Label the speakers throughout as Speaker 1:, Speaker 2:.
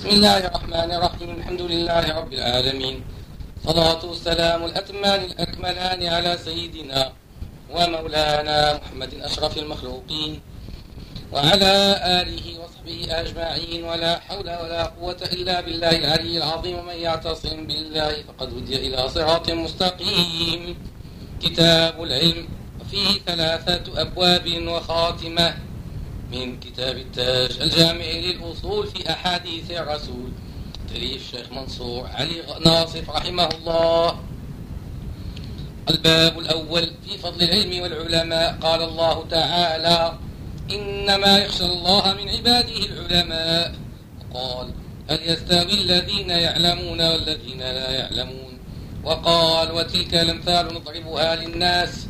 Speaker 1: بسم الله الرحمن الرحيم الحمد لله رب العالمين صلاة والسلام الأتمان الأكملان على سيدنا ومولانا محمد أشرف المخلوقين وعلى آله وصحبه أجمعين ولا حول ولا قوة إلا بالله العلي العظيم ومن يعتصم بالله فقد هدي إلى صراط مستقيم كتاب العلم فيه ثلاثة أبواب وخاتمة من كتاب التاج الجامع للأصول في أحاديث الرسول. تليف الشيخ منصور علي ناصف رحمه الله. الباب الأول في فضل العلم والعلماء. قال الله تعالى إنما يخشى الله من عباده العلماء. قال هل يستوي الذين يعلمون والذين لا يعلمون؟ وقال وتلك الأمثال نضربها للناس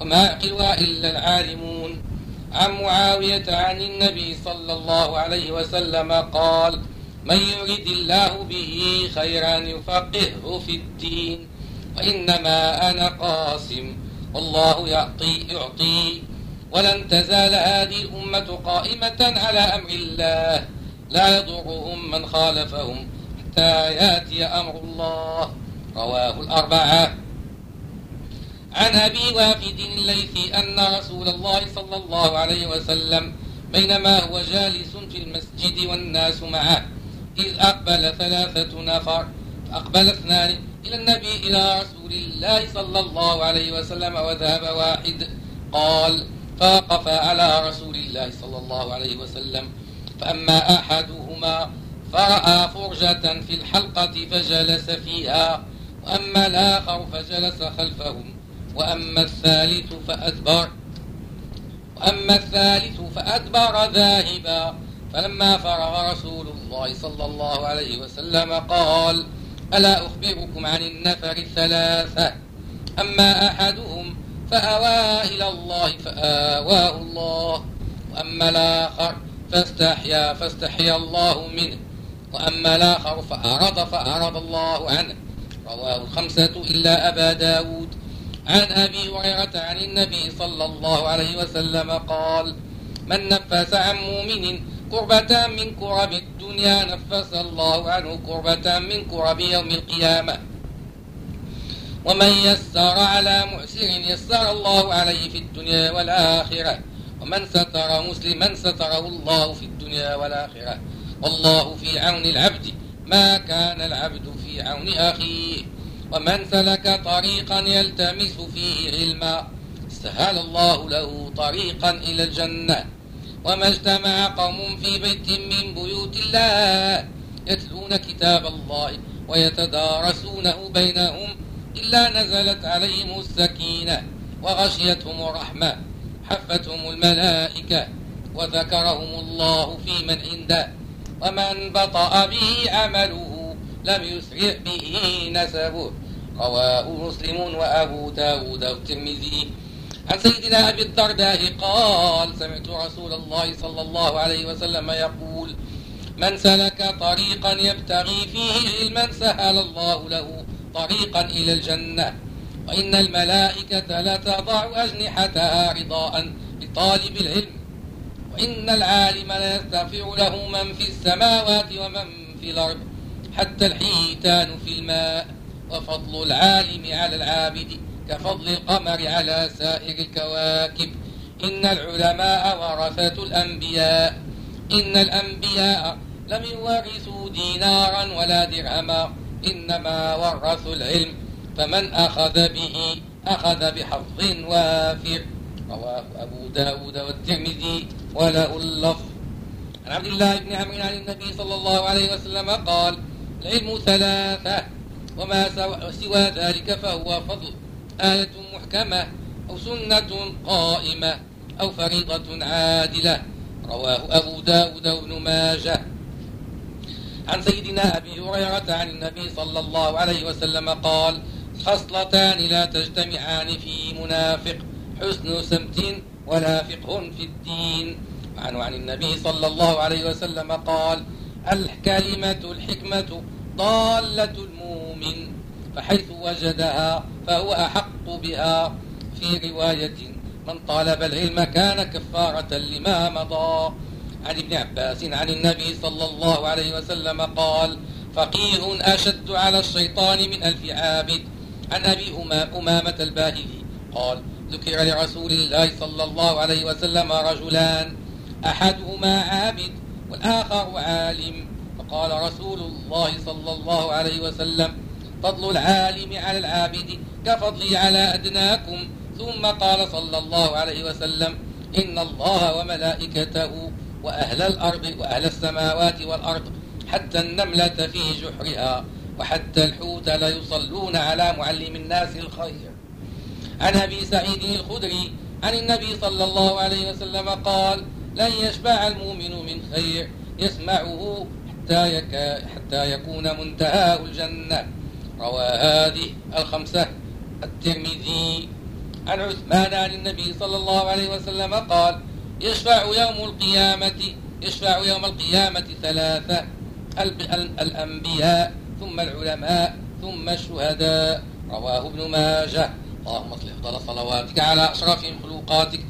Speaker 1: وما يعقلها إلا العالمون. عن معاوية عن النبي صلى الله عليه وسلم قال من يرد الله به خيرا يفقهه في الدين وإنما أنا قاسم والله يعطي يعطي. ولن تزال هذه الأمة قائمة على أمر الله لا يضرهم من خالفهم حتى يأتي أمر الله. رواه الأربعة. عن أبي وافد الليثي أن رسول الله صلى الله عليه وسلم بينما هو جالس في المسجد والناس معه إذ أقبل ثلاثة نفر أقبل اثنان إلى النبي إلى رسول الله صلى الله عليه وسلم وذهب واحد قال فوقف على رسول الله صلى الله عليه وسلم. فأما أحدهما فرأى فرجة في الحلقة فجلس فيها وأما الآخر فجلس خلفهم. وأما الثالث فأدبر. وأما الثالث فأدبر ذاهبا. فلما فرغ رسول الله صلى الله عليه وسلم قال ألا أخبركم عن النفر الثلاثة؟ أما أحدهم فأوى إلى الله فآواه الله. وأما الآخر فاستحيا فاستحيا الله منه. وأما الآخر فأعرض فأعرض الله عنه. رواه الخمسة إلا أبا داود. عن أبي هريرة عن النبي صلى الله عليه وسلم قال من نفس عن مؤمن كربة من كرب الدنيا نفس الله عنه كربة من كرب يوم القيامة. ومن يسر على معسر يسر الله عليه في الدنيا والآخرة. ومن ستر مسلما ستره الله في الدنيا والآخرة. والله في عون العبد ما كان العبد في عون أخيه. ومن سلك طريقا يلتمس فيه علما سهل الله له طريقا إلى الجنة. وما اجتمع قوم في بيت من بيوت الله يتلون كتاب الله ويتدارسونه بينهم إلا نزلت عليهم السكينة وغشيتهم الرحمة حفتهم الملائكة وذكرهم الله في من عنده. ومن بطأ به عمله لم يسرع به نسبه. رواه مسلم وأبو داود والترمذي. عن سيدنا أبي الدرداء قال سمعت رسول الله صلى الله عليه وسلم يقول من سلك طريقا يبتغي فيه علما سهل الله له طريقا إلى الجنة. وإن الملائكة لتضع أجنحتها رضاء لطالب العلم. وإن العالم ليستغفر له من في السماوات ومن في الأرض حتى الحيتان في الماء. وفضل العالم على العابد كفضل القمر على سائر الكواكب. إن العلماء ورثة الأنبياء إن الأنبياء لم يورثوا دينارا ولا درهما إنما ورثوا العلم. فمن أخذ به أخذ بحظ وافر. رواه أبو داود والترمذي وله اللفظ. عن عبد الله بن عمرو عن النبي صلى الله عليه وسلم قال العلم ثلاثة. وما سوى ذلك فهو فضل. آية محكمة أو سنة قائمة أو فريضة عادلة. رواه أبو داود بن ماجه. عن سيدنا أبي هريرة عن النبي صلى الله عليه وسلم قال خصلتان لا تجتمعان في منافق حسن سمت ولا فقه في الدين. وعنه عن النبي صلى الله عليه وسلم قال الكلمة الحكمة ضالة المؤمن فحيث وجدها فهو أحق بها في رواية من طالب العلم كان كفارة لما مضى. عن ابن عباس عن النبي صلى الله عليه وسلم قال فقير أشد على الشيطان من ألف عابد عن أبي أمامة الباهلي قال ذكر لرسول الله صلى الله عليه وسلم رجلان أحدهما عابد والآخر عالم فقال رسول الله صلى الله عليه وسلم فضل العالم على العابد كفضلي على أدناكم. ثم قال صلى الله عليه وسلم إن الله وملائكته وأهل الأرض وأهل السماوات والأرض حتى النملة في جحرها وحتى الحوت ليصلون على معلم الناس الخير. عن أبي سعيد الخدري عن النبي صلى الله عليه وسلم قال لن يشبع المؤمن من خير يسمعه حتى, حتى يكون منتهاه الجنة. روى هذه الخمسة الترمذي. عن عثمان عن النبي صلى الله عليه وسلم قال يشفع يوم القيامة يشفع يوم القيامة ثلاثة الأنبياء ثم العلماء ثم الشهداء. رواه ابن ماجه. اللهم صل افضل صلواتك على أشرف مخلوقاتك.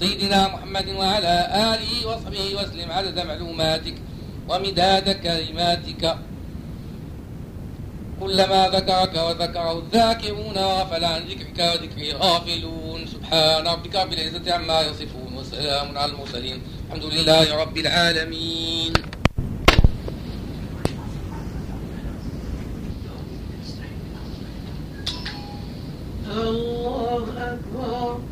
Speaker 1: سيدنا محمد وعلى آله وصحبه وسلم عدد معلوماتك. ومداد كلماتك. كلما ذكرك وذكره الذاكرون وغفل عن ذكرك وذكر الغافلون. سبحان ربك رب العزة عما يصفون وسلام على المرسلين. الحمد لله رب العالمين.
Speaker 2: الله أكبر.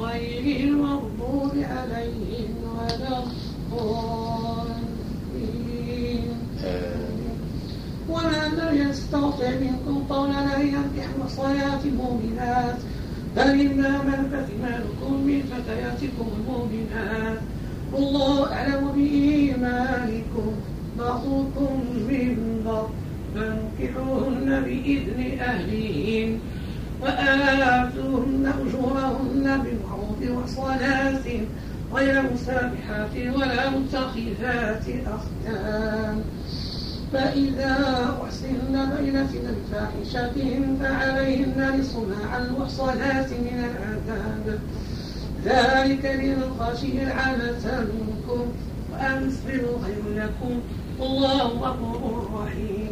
Speaker 2: غير المغضوب عليهم ولا الضالين. لم يستطع منكم قولا أن ينكح محصنات المؤمنات فمما ملكت إيمانكم من فتياتكم المؤمنات. والله أعلم بإيمانكم بعضكم من بعض فانكحوهن بإذن أهلهن وآتوهن أجورهن بالمعروف وصلاة غير مسابحات ولا متخذات أخدان. فإذا أحسن بينة بفاحشة فعليهن نصف ما على المحصنات من العذاب. ذلك لمن خشي العنة منكم وأن تصبروا خير لكم. والله غفور رحيم.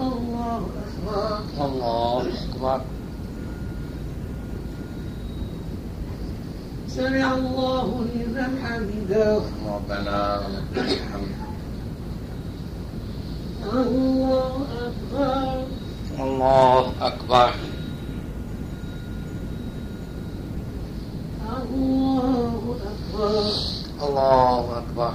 Speaker 2: الله أكبر.
Speaker 1: الله أكبر.
Speaker 2: سمع الله لمن حمده.
Speaker 1: ربنا لك الحمد.
Speaker 2: الله أكبر.
Speaker 1: الله أكبر.
Speaker 2: الله أكبر.
Speaker 1: الله أكبر.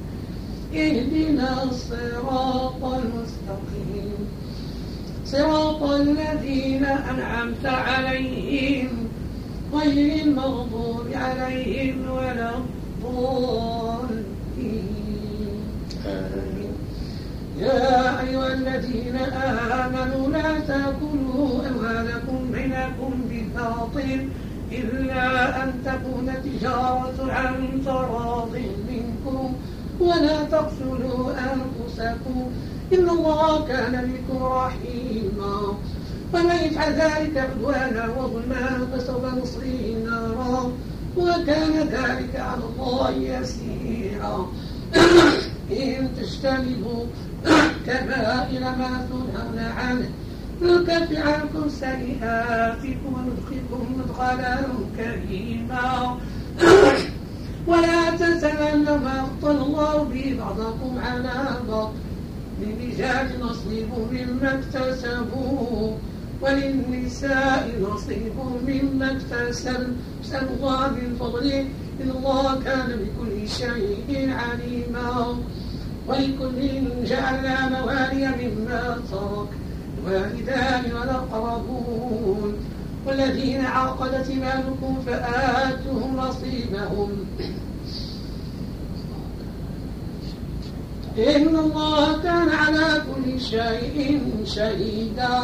Speaker 2: اهدنا الصراط المستقيم. صراط الذين أنعمت عليهم غير المغضوب عليهم ولا الضالين. يا أيها الذين آمنوا لا تأكلوا أموالكم بينكم بالباطل إلا أن تكون تجارة عن تراض منكم. ولا تقتلوا أنفسكم. إن الله كان بكم رحيما. ومن يفعل ذلك عدوانا وظلما فسوف نصليه نارا. وكان ذلك على الله يسيرا. إن تجتنبوا كبائر ما تنهون عنه نكفر عنكم سيئاتكم وندخلكم مدخلا كريما ولا تتمنوا ما فضل الله به بعضكم على بعض. للرجال نصيب مما اكتسبوا وللنساء نصيب مما اكتسب نسأل الله من فضله إن الله كان بكل شيء عليما. ولكل جعلنا موالي مما ترك الوالدان والأقربون. والذين عقدت إيمانكم فآتوهم نصيبهم. إن الله كان على كل شيء شهيدا.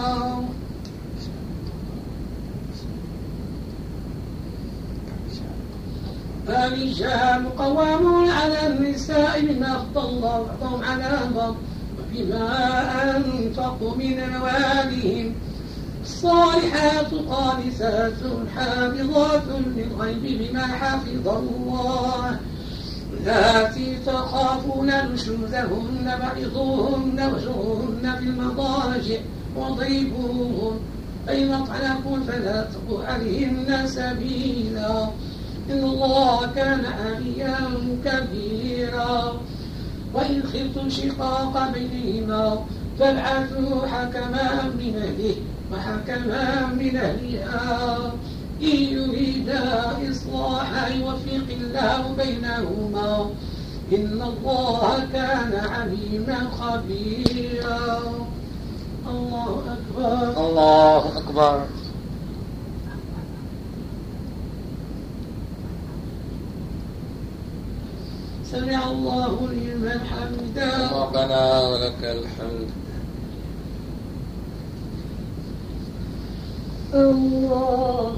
Speaker 2: فالرجال قوامون على النساء بما أفضل الله بعضهم على بعض وبما أنفقوا من أموالهم الصالحات قانسات حافظات للغيب بما حفظ الله. اللاتي تخافون نشوزهن بعضهن وجرهن في المضاجع وضربوهن فإن أطعنكم فلا تبغوا عليهن سبيلا. إن الله كان عليا كبيرا وإن خفتم شقاق بينهما فابعثوا حكما من أهله وحكما من أهلها. إن يريدا إصلاحا يوفق الله بينهما. إن الله كان عليما خبيرا. الله أكبر.
Speaker 1: الله أكبر.
Speaker 2: سمع الله لمن حمده.
Speaker 1: ربنا ولك الحمد.
Speaker 2: الله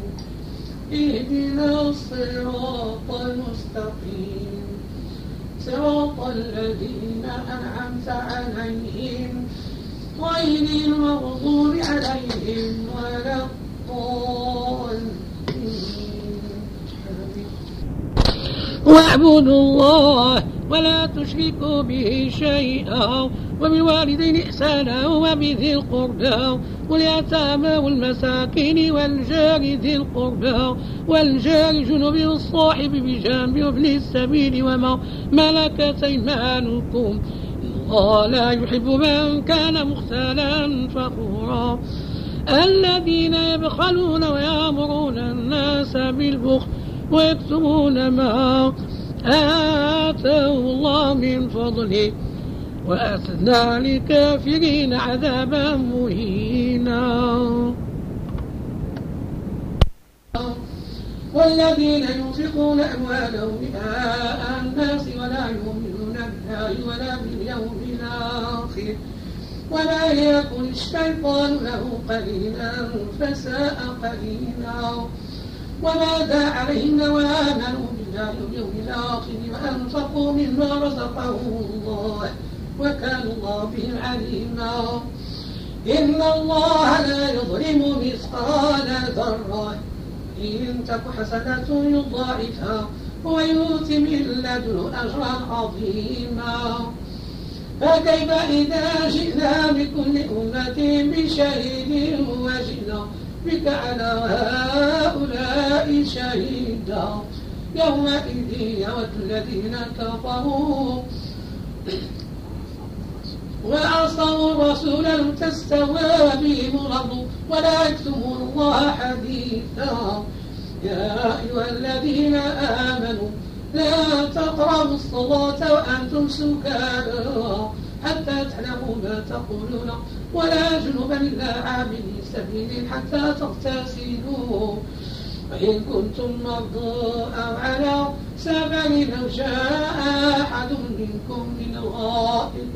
Speaker 2: اهدنا الصراط المستقيم. صراط الذين أنعمت عليهم. غير المغضوب عليهم ولا واعبدوا الله ولا تشركوا به شيئا. وبالوالدين إحسانا وبذي القربى. واليتامى والمساكين والجار ذي القربى والجار جنب الصاحب بجانب وابن السبيل وما ملكت أيمانكم. الله لا يحب من كان مختالا فخورا. الذين يبخلون ويأمرون الناس بالبخل ويكتمون ما آتاه الله من فضله. وأعتدنا للكافرين عذابا مهينا. والذين ينفقون أموالهم رئاء الناس ولا يؤمنون بالله ولا باليوم الآخر. ولا يكن الشيطان له قليلا فساء قليلا وماذا عليهم لو آمنوا بالله واليوم الآخر وأنفقوا مما رزقهم الله وكان الله بهم عليما. إن الله لا يظلم مثقال ذرة. إن تك حسنة يضاعفها ويؤتي من لدنه أجرا عظيما. فكيف إذا جئنا بكل أمة بشهيد وجئنا بك على هؤلاء شهيدا. يومئذ يود الذين كفروا وعصوا الرسول لم تستوى بهم الأرض. ولا يكتمون الله حديثا. يا أيها الذين آمنوا لا تقربوا الصلاة وأنتم سكارى. حتى تعلموا ما تقولون. ولا جنبا إلا عابري سبيل حتى تغتسلوا. وإن كنتم مرضى أو على سفر أو جاء أحد منكم من الغائط.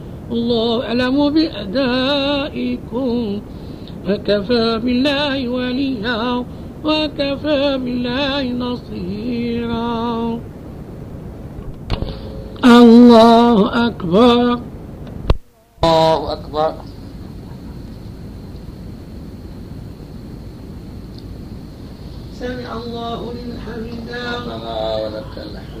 Speaker 3: الله أعلم بأدائكم. وكفى بالله وليا وكفى بالله نصيرا. الله أكبر.
Speaker 1: الله أكبر.
Speaker 2: سمع الله لمن حمده.
Speaker 1: ربنا ولك الحمد.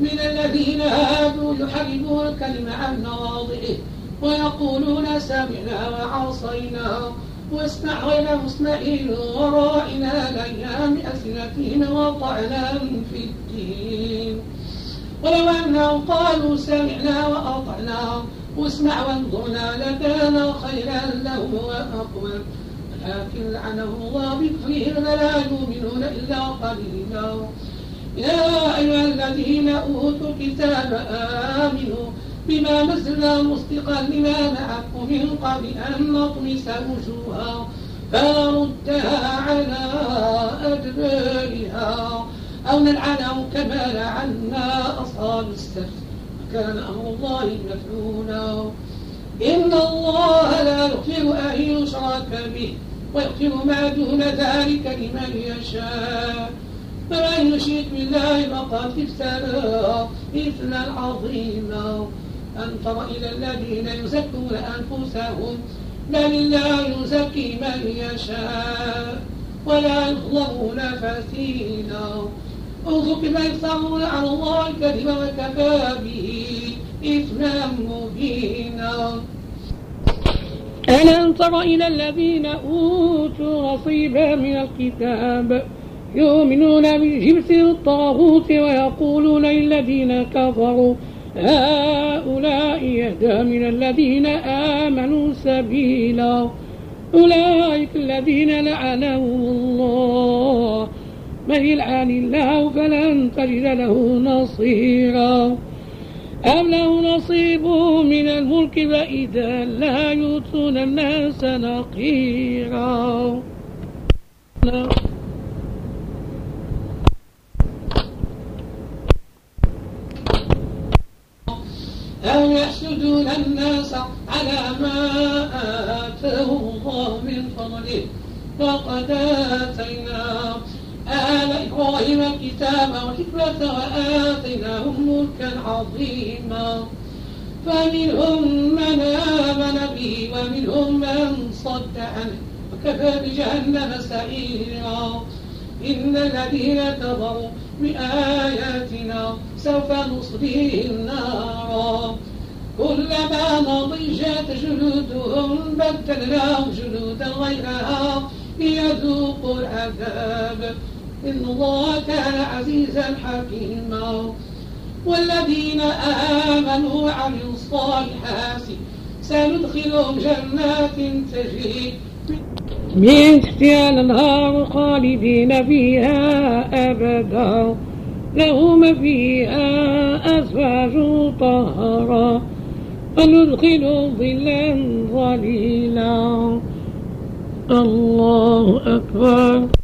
Speaker 2: من الذين هادوا يحرمون الكلم عن مواضعه ويقولون سمعنا وعصينا واسمع غير مسمع ورائنا ليام بألسنتهم وطعنا في الدين. ولو أنهم قالوا سمعنا وأطعنا واسمع وانظرنا لكان خيرا لهم وأقوى. لكن لعنه الله بكفرهم فلا يؤمنون إلا قليلا. يا أيها الذين أوتوا الكتاب آمنوا بما نزلنا مصدقا لما معكم من قبل أن نطمس وجوها. فنردها على أدبارها. أو نلعنه كما لعنا أصحاب السبت. وكان أمر الله مفعولا. إن الله لا يغفر أن يشرك به ويغفر ما دون ذلك لمن يشاء. فمن يشرك بالله فقد افترى إثما عظيما. أن تر إلى الذين يزكون أنفسهم بل الله يزكي من يشاء ولا يظلمون فتيلا. انظر كما يفترون على الله الكذب وكفى به. إثما مبينا
Speaker 3: ألم تر إلى الذين أوتوا نصيبا من الكتاب يؤمنون بالجبت والطاغوت ويقولون للذين كفروا هؤلاء يهدى من الذين آمنوا سبيلا. أولئك الذين لعنهم الله. من يلعن الله فلن تجد له نصيرا. أم له نصيب من الملك فإذا لا يؤتون الناس نقيرا
Speaker 2: أو يحسدون الناس على ما آتاهم الله من فضله فقد آتينا آل إبراهيم الكتاب والحكمة وآتيناهم ملكا عظيما. فمنهم من آمن به ومنهم من صد عنه وكفى بجهنم سعيرا. إن الذين كفروا بآياتنا سوف نصليهم نارا. كلما نضجت جلودهم بدلناهم جلودا غيرها ليذوقوا العذاب. إن الله كان عزيزا حكيما. والذين آمنوا وعملوا الصالحات سندخلهم جنات تجري
Speaker 3: من تحتها الأنهار خالدين فيها أبدا. لهم فيها أزواج طهرا وندخل ظلا ظليلا. الله أكبر.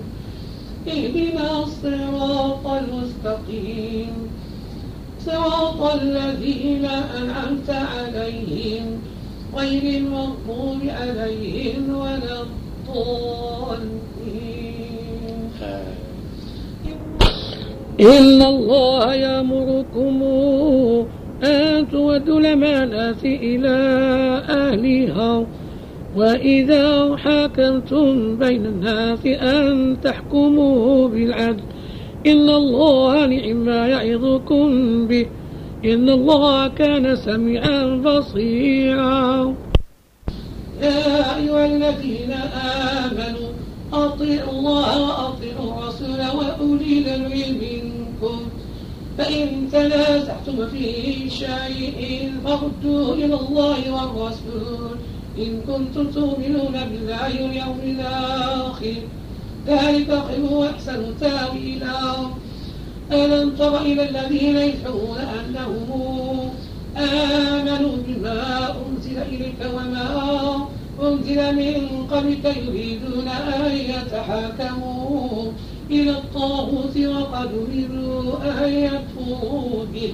Speaker 2: اهدنا الصراط المستقيم. صراط الذين أنعمت عليهم غير المغضوب عليهم ولا الضالين.
Speaker 3: إن الله يأمركم أن تودوا الأمانات إلى أهلها. وإذا حكمتم بين الناس أن تحكموا بالعدل إن الله نعم ما يعظكم به إن الله كان سميعا بصيرا.
Speaker 2: يا أيها الذين آمنوا أطيعوا الله وأطيعوا الرسول وأولي الأمر منكم. فإن تنازعتم في شيء فردوه إلى الله والرسول. إن كنتم تؤمنون بالله واليوم الآخر ذلك خير وأحسن تأويلا. ألم تر إلى الذين يدعون أنهم آمنوا بما أنزل إليك وما أنزل من قبلك يريدون أن يتحاكموا إلى الطاغوت وقد أمروا أن يكفروا به.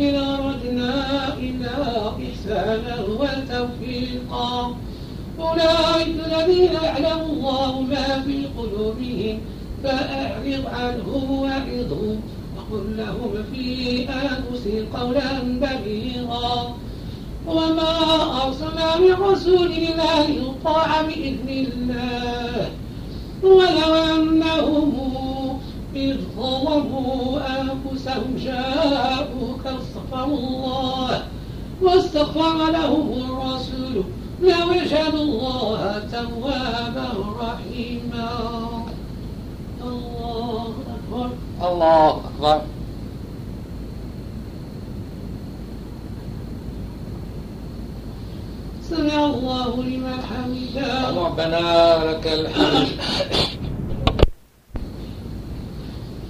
Speaker 2: إن أردنا إلا إحسانا وتوفيقا. أولئك الذين يعلم الله ما في قلوبهم فأعرض عنهم وعظهم وقل لهم في أنفسهم قولا بليغا. وما أرسلنا من رسول إلا ليطاع بإذن الله. ولو أنهم إذ ظلموا أنفسهم جاءوك استغفروا الله واستغفر لهم الرسول لوجد الله توابا رحيما. الله أكبر.
Speaker 1: الله أكبر.
Speaker 2: سمع الله لمن حمده.
Speaker 1: ربنا لك الحمد.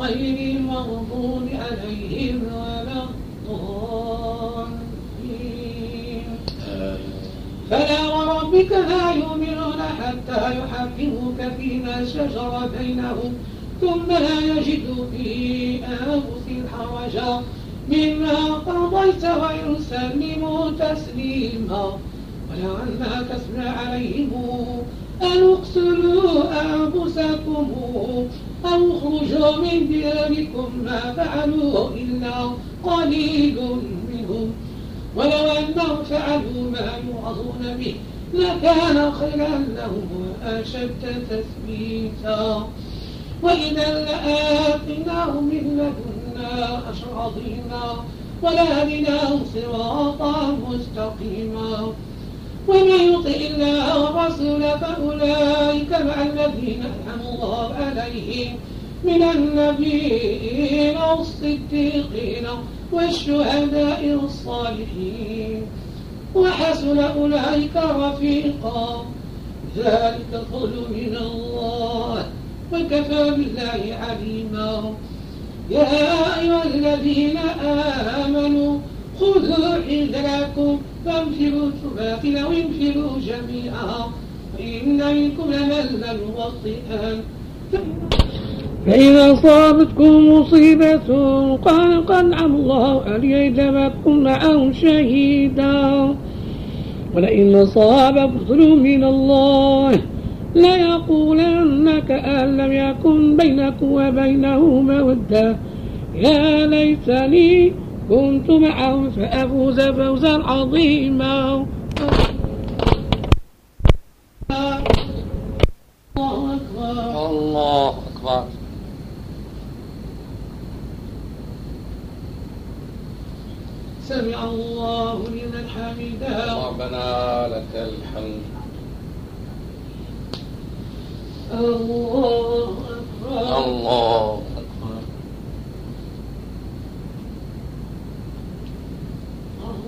Speaker 2: غير المغضوب عليهم ولا فلا وربك لا يؤمنون حتى يحكموك فيما شجر بينهم ثم لا يجدوا في أنفسهم حرجا. مما قضيت ويسلموا تسليما. أنا كسنا عليهم أن اقتلوا أنفسكم. أو أخرجوا من دياركم ما فعلوا إلا قليل منهم. ولو أنهم فعلوا ما يوعظون به لكان خيرا لهم وأشد تثبيتا. وإذا لآتيناهم من لدنا أجرا عظيما ولهديناهم صراطا مستقيما. ومن يطع الله والرسول فأولئك مع الذين أنعم الله عليهم من النبيين والصديقين والشهداء والصالحين. وحسن أولئك رفيقا. ذلك الفضل من الله. وكفى بالله عليما. يا أيها الذين آمنوا خذوا حذركم فانفروا ثبات أو انفروا جميعا. وإن منكم لمن مبطئا
Speaker 3: فإذا أصابتكم مصيبة قال قد أنعم الله لم أكن معهم شهيدا. ولئن أصاب فضل من الله ليقولن كأن لم يكن بينكم وبينه مودة يا ليتني كنت معهم فأفوز فوزا عظيما.
Speaker 2: الله أكبر
Speaker 1: الله أكبر.
Speaker 2: سمع الله لمن حمده.
Speaker 1: ربنا لك الحمد.
Speaker 2: الله أكبر.
Speaker 1: الله أكبر.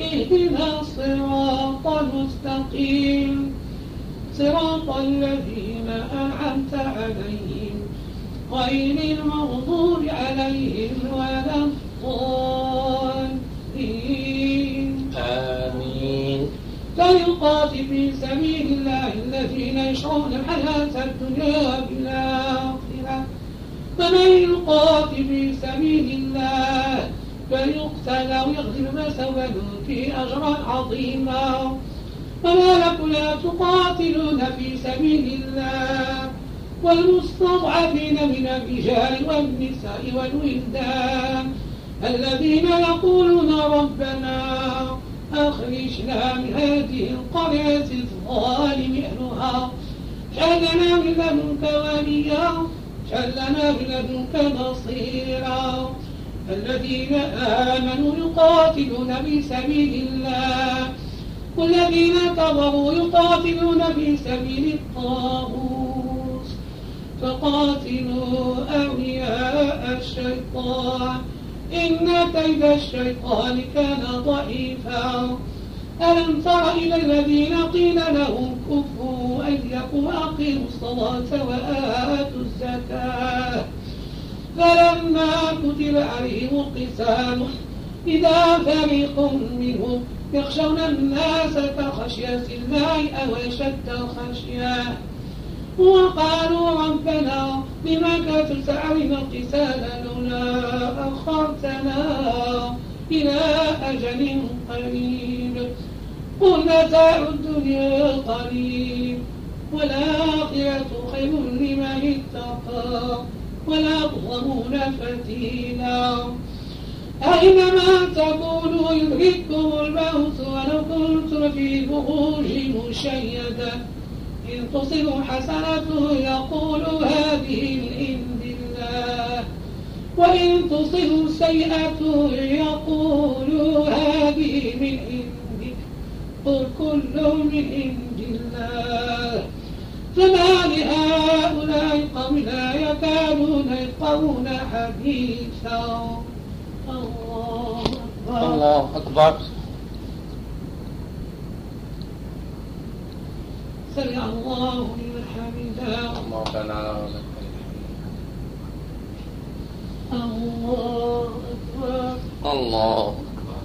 Speaker 2: اهدنا الصراط المستقيم. صراط الذين أنعمت عليهم. غير المغضوب عليهم ولا الضالين.
Speaker 1: آمين.
Speaker 2: يقاتل في سبيل الله الذين يشعرون الحياة الدنيا بالآخرة ومن يقاتل في سبيل الله فيقتل أو يغزل فسوف نؤتيه أجرا عظيما. وما لكم لا تقاتلون في سبيل الله. والمستضعفين من الرجال والنساء والولدان الذين يقولون ربنا أخرجنا من هذه القرية الظالم أهلها. لنا من لدنك وليا لنا من لدنك نصيرا. الذين آمنوا يقاتلون في سبيل الله. والذين كفروا يقاتلون في سبيل الطاغوت. فقاتلوا أولياء الشيطان. إن كيد الشيطان كان ضعيفا. ألم تر إلى الذين قيل لهم كفوا أيديكم وأقيموا الصلاة وآتوا الزكاة. فلما كتب عليهم القتال إذا فريق منهم يخشون الناس كخشية الله أو أشد خشية. وقالوا ربنا لما كتبت علينا القتال لولا أخرتنا إلى أجل قريب. قل متاع الدنيا قليل والآخرة خير لمن اتقى. ولا تظلمون فتيلا. أينما تكونوا يدرككم الموت ولو كنتم في بروج مشيدة. إن تصبوا حسنة يقولوا هذه من عند الله. وإن تصبوا سيئة يقولوا هذه من عندك. قل كل من عند الله فما لهؤلاء قوم لا يكادون يفقهون حديثا. الله أكبر.
Speaker 1: الله أكبر
Speaker 2: سمع الله لمن حمده.
Speaker 1: ربنا ولك
Speaker 2: الله أكبر.
Speaker 1: الله أكبر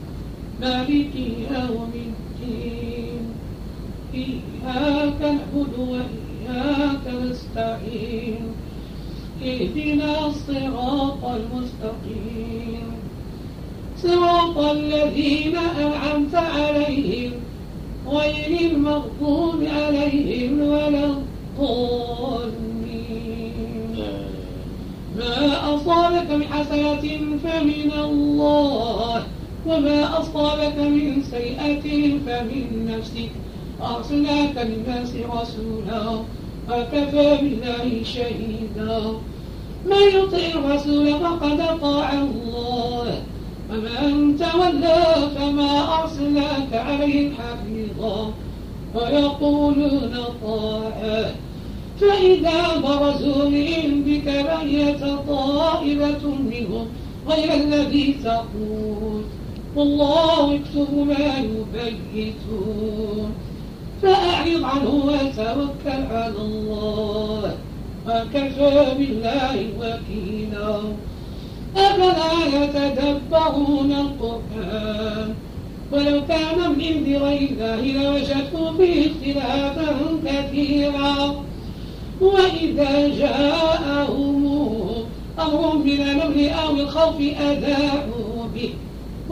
Speaker 2: مالك يوم الدين. إياك نعبد وإياك نستعين. اهدنا الصراط المستقيم. صراط الذين أنعمت عليهم غير المغضوب عليهم ولا الضالين. ما أصابك من حسنة فمن الله. وما أصابك من سيئة فمن نفسك. أرسلناك للناس رسولا وكفى بالله شهيدا. من يطع الرسول فقد أطاع الله. ومن تولى فما أرسلناك عليهم حفيظا. ويقولون طاعة. فإذا برزوا من عندك بيت طائفة منهم غير الذي تقول. والله يكتب ما يبيتون. فأعرض عنه وتوكل على الله. وكفى بالله وكيلا. أفلا يتدبرون القرآن؟ ولو كان من عند غير الله لوجدوا فيه اختلافا كثيرا. وإذا جاءهم أمر من الأمر أو الخوف أذاعوا به.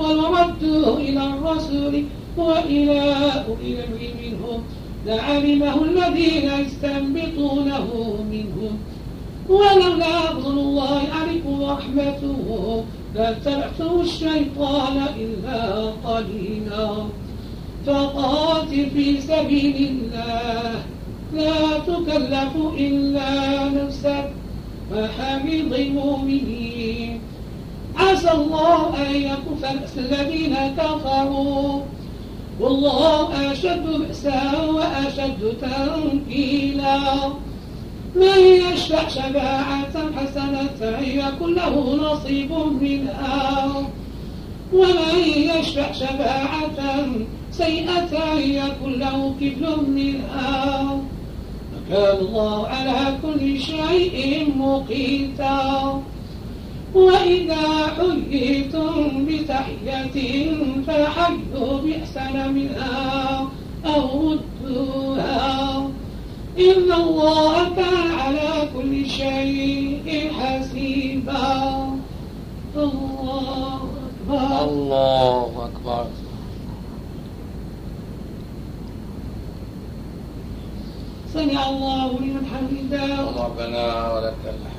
Speaker 2: وردوا إلى الرسول وإلى أولي الأمر منهم. لعلمه الذين يستنبطونه منهم. ولولا فضل الله عليكم ورحمته لاتبعتم الشيطان إلا قليلا. فقاتل في سبيل الله. لا تكلف إلا نفسك. وحمض المؤمنين. عسى الله أن يكف الذين كفروا. والله أشد بأسا وأشد تنكيلا. من يشفع شفاعة حسنة يكن له نصيب منها. ومن يشفع شفاعة سيئة يكن له كفل منها. وكان الله على كل شيء مقيتا. وإذا حييتم بتحية فحيوا بأحسن منها أو ردوها. إن الله كان على كل شيء حسيبا. الله أكبر
Speaker 1: الله أكبر.
Speaker 2: سمع الله لمن حمده.
Speaker 1: ربنا ولك الحمد.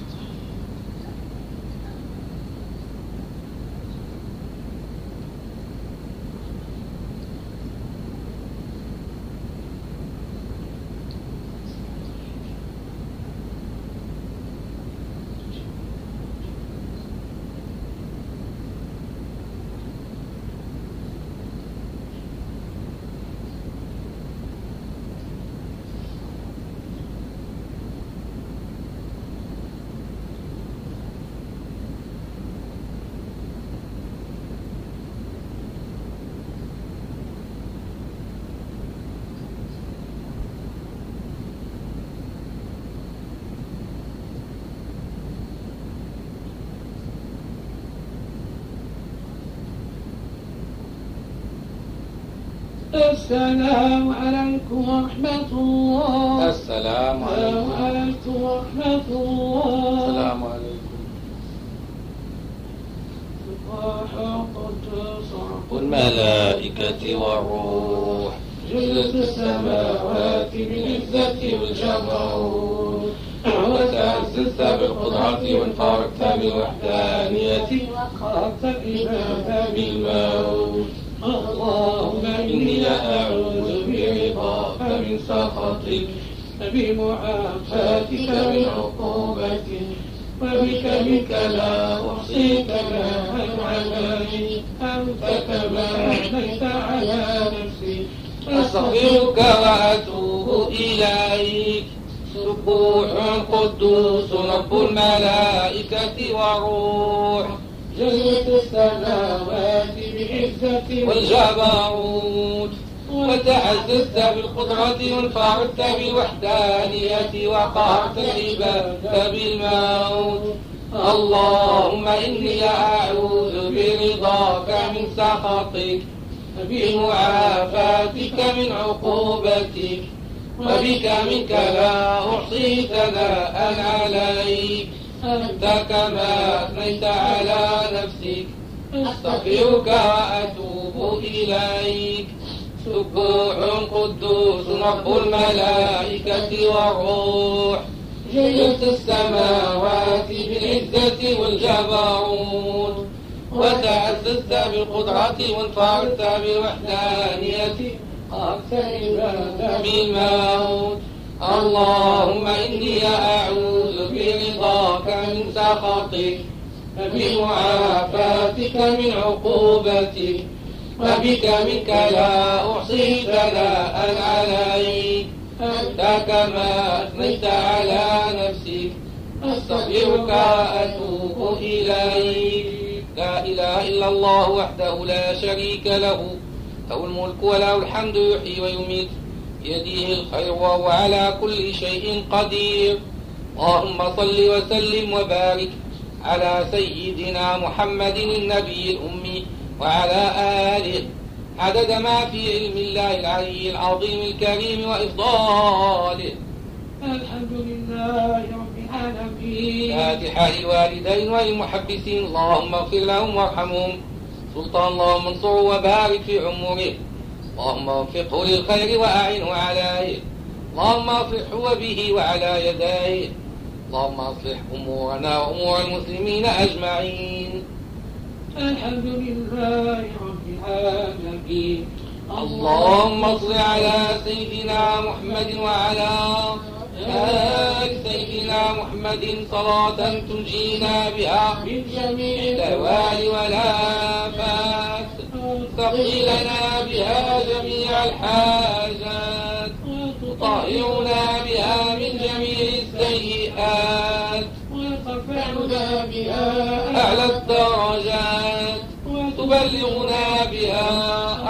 Speaker 2: السلام عليكم ورحمة الله.
Speaker 1: السلام عليكم.
Speaker 2: ورحمة الله.
Speaker 1: السلام عليكم. والملائكة والروح.
Speaker 2: جلد السماوات بالعزة والجبروت.
Speaker 1: وتعززت بالقدرة وانفردت بالوحدانية.
Speaker 2: وقرأت الإمام بالموت. اللهم إني أعوذ برضاك من سخطك بمعافاتك من عقوبتك وبك منك لا أحصي ثناء عليك أنت كما أثنيت على نفسي.
Speaker 1: أستغفرك وأتوب إليك. سبوح قدوس رب الملائكة والروح.
Speaker 2: جلت السماوات
Speaker 1: والجبروت. وتعززت بالقدرة وانفردت بالوحدانية وقهرت العباد بالموت. اللهم إني أعوذ برضاك من سخطك بمعافاتك من عقوبتك وبك منك لا أحصي ثناء عليك. أنت كما أثنيت على نفسك. أستغفرك وأتوب إليك. سبوح قدوس رب الملائكة والروح. جلت السماوات بالعزة والجبروت. وتعززت بالقدرة وانفردت بالوحدانية. قهرت العباد بالموت. اللهم إني أعوذ برضاك من سخطك. بمعافاتك من عقوبتك وبك منك لا أحصي ثناء عليك أنت كما أثنيت على نفسك أستغفرك وأتوب إليك. لا إله إلا الله وحده لا شريك له له الملك وله الحمد يحيي ويميت. بيده الخير وهو على كل شيء قدير. اللهم صل وسلم وبارك على سيدنا محمد النبي الأمي وعلى آله. عدد ما في علم الله العلي العظيم الكريم وإفضاله.
Speaker 2: الحمد لله رب العالمين.
Speaker 1: فاتحة للوالدين والمحبسين اللهم اغفر لهم وارحمهم. سلطان اللهم انصره وبارك في عمره. اللهم وفقه للخير وأعنه عليه. اللهم اصلحه وبه وعلى يديه. اللهم اصلح أمورنا وأمور المسلمين أجمعين.
Speaker 2: الحمد لله رب العالمين.
Speaker 1: اللهم صل على سيدنا محمد وعلى آل سيدنا محمد صلاة تنجينا بها
Speaker 2: من جميع
Speaker 1: الأهوال والآفات. تقضي لنا بها جميع الحاجات. تطهرنا بها من جميع السيئات
Speaker 2: وترفعنا بها
Speaker 1: أعلى الدرجات. تبلغنا بها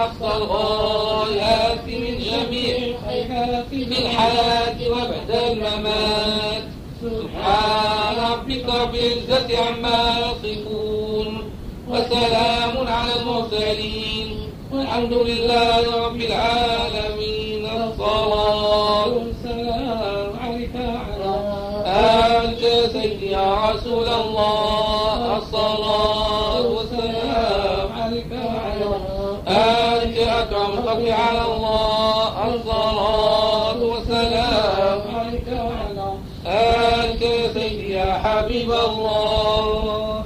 Speaker 1: أقصى الغايات من جميع
Speaker 2: الخيرات
Speaker 1: في الحياة وبعد الممات. سبحان ربك رب العزة عما يصفون. وسلام على المرسلين. والحمد لله رب العالمين. الصلاة. يا رسول الله الصلاة والسلام
Speaker 2: عليك على
Speaker 1: أنت أكرم الخلق على الله الصلاة والسلام
Speaker 2: عليك على
Speaker 1: أنت يا سيدي يا حبيب الله.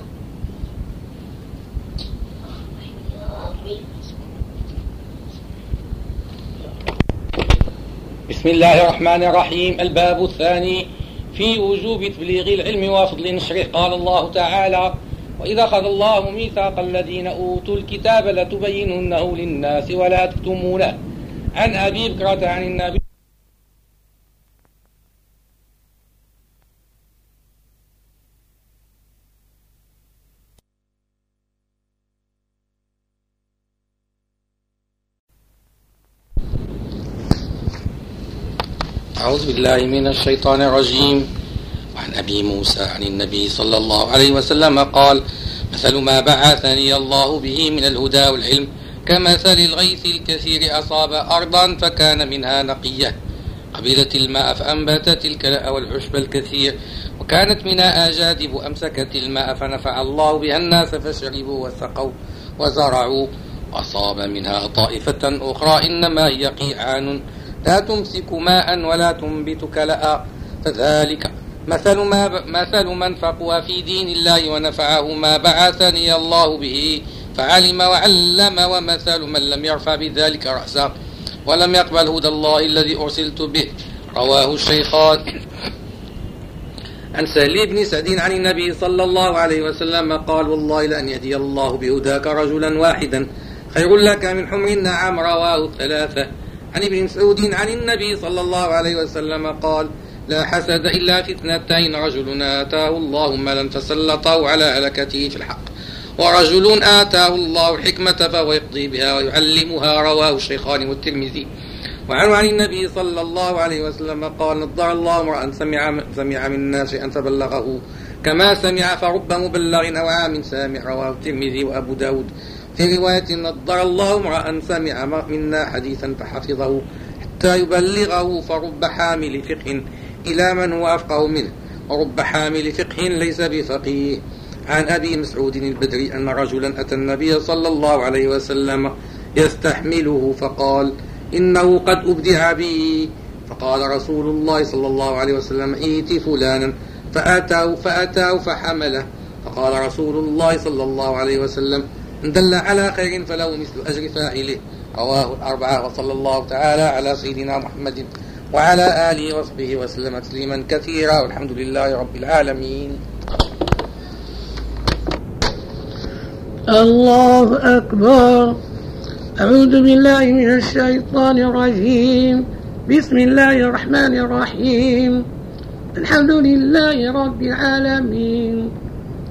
Speaker 1: بسم الله الرحمن الرحيم. الباب الثاني. في وجوب تبليغ العلم وفضل نشره قال الله تعالى وإذا أخذ الله ميثاق الذين أوتوا الكتاب لتبيننه للناس ولا تكتمونه. عن أبي بكرة عن النبي أعوذ بالله من الشيطان الرجيم. وعن أبي موسى عن النبي صلى الله عليه وسلم قال مثل ما بعثني الله به من الهدى والعلم كمثل الغيث الكثير أصاب أرضا فكان منها نقية قبلت الماء فأنبتت الكلاء والعشب الكثير وكانت منها أجادب أمسكت الماء فنفع الله بها الناس فشربوا وسقوا وزرعوا أصاب منها طائفة أخرى إنما هي قيعان لا تمسك ماء ولا تنبت كلأ فذلك مثل ما مثل من فقه في دين الله ونفعه ما بعثني الله به فعلم وعلم ومثل من لم يرفع بذلك رأسا ولم يقبل هدى الله الذي أرسلت به. رواه الشيخان. عن سهل بن سعد عن النبي صلى الله عليه وسلم قال والله لأن يهدي الله بهداك رجلا واحدا خير لك من حمر النعم رواه الثلاثة عن ابن مسعود عن النبي صلى الله عليه وسلم قال لا حسد إلا في اثنتين رجل آتاه الله مالا فسلطه على هلكته في الحق. ورجل آتاه الله الحكمة فهو يقضي بها ويعلمها رواه الشيخان والترمذي. وعن عن النبي صلى الله عليه وسلم قال نضر الله امرأ سمع سمع من الناس شيئا فبلغه كما سمع فرب مبلغ أو عام سامع رواه الترمذي وأبو داود. في رواية نضر الله امرأ سمع منا حديثا فحفظه حتى يبلغه فرب حامل فقه إلى من هو أفقه منه. ورب حامل فقه ليس بفقيه. عن أبي مسعود البدري أن رجلا أتى النبي صلى الله عليه وسلم يستحمله فقال إنه قد أبدع بي فقال رسول الله صلى الله عليه وسلم ائت فلانا. فأتاه فأتاه فحمله. فقال رسول الله صلى الله عليه وسلم دل على خير فله مثل أجر فاعله. رواه الأربعة وصلى الله تعالى على سيدنا محمد وعلى آله وصحبه وسلم تسليما كثيرا. والحمد لله رب العالمين.
Speaker 3: الله أكبر. أعوذ بالله من الشيطان الرجيم. بسم الله الرحمن الرحيم. الحمد لله رب العالمين.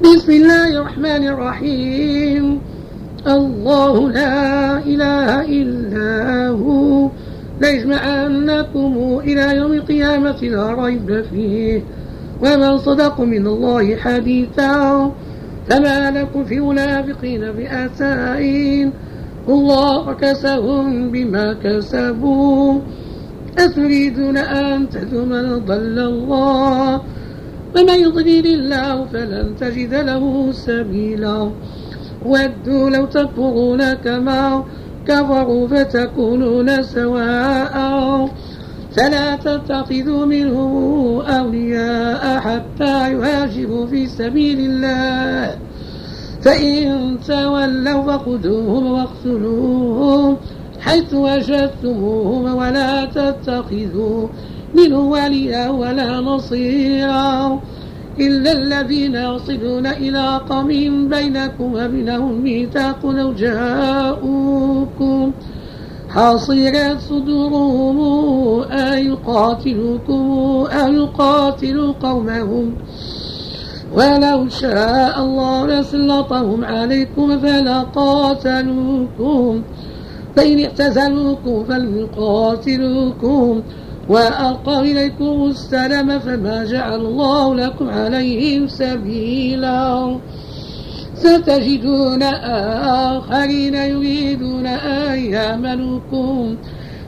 Speaker 2: بسم الله الرحمن الرحيم. الله لا إله إلا هو. ليجمعنكم إلى يوم القيامة لا ريب فيه. ومن صدق من الله حديثا. فما لكم في منافقين بأسائين. الله كسهم بما كسبوا. أتريدون أن تهدوا من ضل الله؟ ومن يضلل الله فلن تجد له سبيلا. ودوا لو تكفرون كما كفروا فتكونون سواء. فلا تتخذوا منهم أولياء حتى يهاجروا في سبيل الله. فإن تولوا فخذوهم واقتلوهم حيث وجدتموهم ولا تتخذوا منه وليا ولا نصيرا إلا الذين يصلون إلى قوم بينكم وبينهم ميثاق لو جاءوكم حصيرت صدورهم أن يقاتلوكم أو يقاتلوا قومهم ولو شاء الله لسلطهم عليكم فلا قاتلوكم فإن اعتزلوكم فليقاتلوكم وألقوا إليكم السلام فما جعل الله لكم عليهم سبيلا. ستجدون آخرين يريدون أن يامنوكم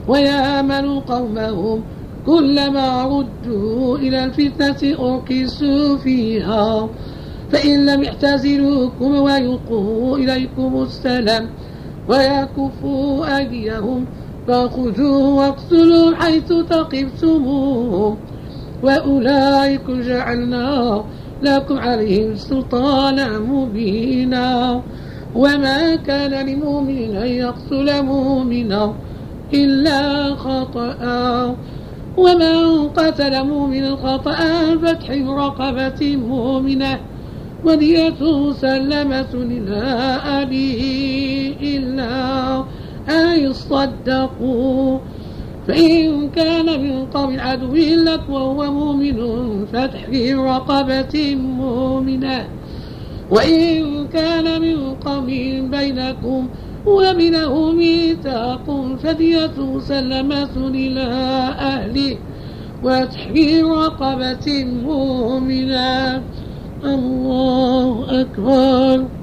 Speaker 2: ويامنوا قومهم كلما ردوا إلى الفتنة أركسوا فيها. فإن لم يعتزلوكم ويلقوا إليكم السلام ويكفوا أيديهم فخذوا واقتلوا حيث ثقفتموهم وأولئك جعلنا لكم عليهم سلطانا مبينا وما كان لمؤمن أن يقتل مؤمنا إلا خطأ ومن قتل مؤمنا خطأ فتح رقبة مؤمنة ودية سلمة إلى أبيه إلا أن يصدقوا. فإن كان من قوم عدو لك وهو مؤمن فتحرير رقبة مؤمنة. وإن كان من قوم بينكم وبينه ميثاق فدية سلمة إلى أهله. وتحرير رقبة مؤمنة. الله أكبر.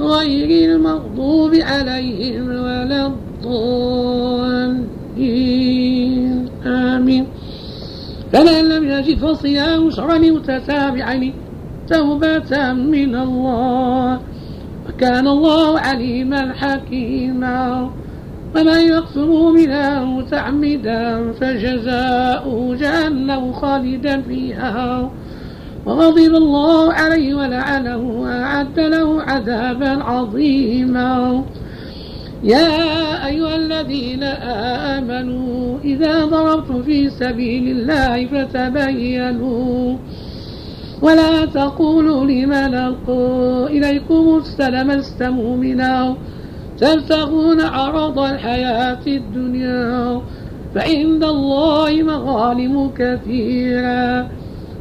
Speaker 2: غير المغضوب عليهم ولا الضالين. آمين. فمن لم يجد فصيام شهرين متتابعين توبة من الله. وكان الله عليما حكيما. ومن يقتل مؤمنا متعمدا فجزاؤه جهنم خالدا فيها. وغضب الله عليه ولعنه وأعد له عذابا عظيما. يا أيها الذين آمنوا إذا ضربتم في سبيل الله فتبينوا ولا تقولوا لمن ألقوا إليكم السلام استموا منا تبتغون عرض الحياة الدنيا فعند الله مغانم كثيرا.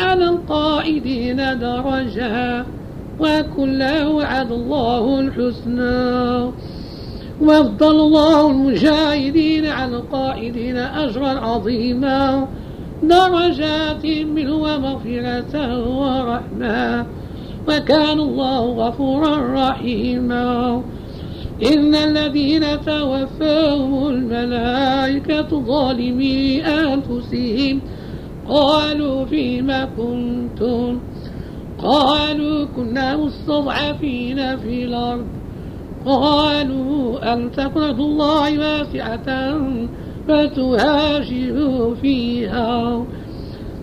Speaker 2: على القائدين درجة وكلا وعد الله الحسنى. وفضل الله المجاهدين على القائدين أجرا عظيما درجات منه ومغفرة ورحمة. وكان الله غفورا رحيما. إن الذين توفاهم الملائكة ظالمي أنفسهم قالوا فيما كنتم؟ قالوا كنا مستضعفين في الأرض. قالوا أن تكن الله واسعة فتهاجروا فيها؟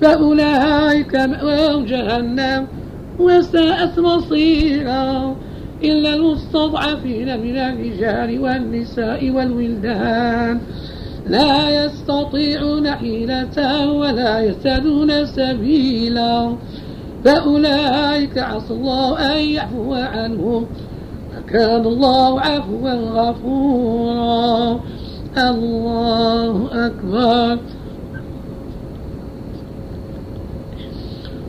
Speaker 2: فأولئك مأواهم جهنم وساءت مصيرا. إلا المستضعفين من الرجال والنساء والولدان. لا يستطيعون حيلة ولا يهتدون سبيلا. فأولئك عسى الله أن يعفو عنهم. وكان الله عفوا غفورا. الله أكبر.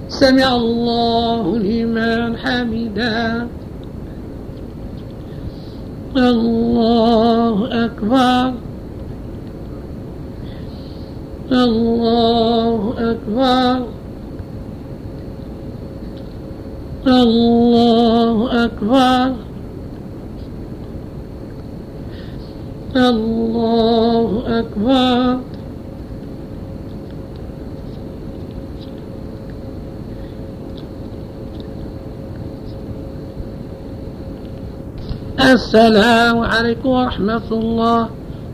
Speaker 2: سمع الله لمن حمده. الله أكبر. الله أكبر. الله أكبر. الله أكبر. السلام عليكم ورحمة الله.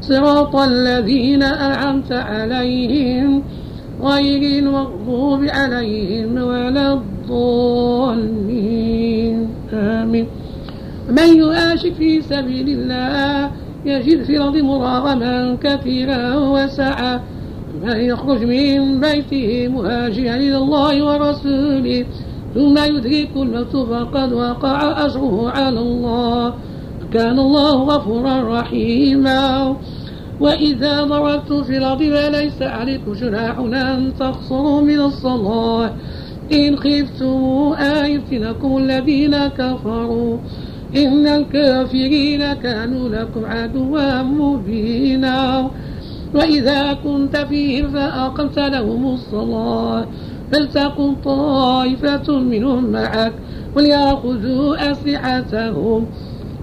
Speaker 2: صراط الذين أنعمت عليهم غير المغضوب عليهم ولا الضالين. آمين. من يؤاشر في سبيل الله يجد في الأرض مراغما كثيرا وسعا من يخرج من بيته مهاجرا إلى الله ورسوله ثم يدرك الموت فقد وقع أجره على الله. كان الله غفورا رحيما. وإذا ضربتم في الأرض فليس عليكم جناح أن تقصروا من الصلاة. إن خفتم أن يفتنكم الذين كفروا. إن الكافرين كانوا لكم عدوا مبينا. وإذا كنت فيهم فأقمت لهم الصلاة. فلتكن طائفة منهم معك. وليأخذوا أسلحتهم.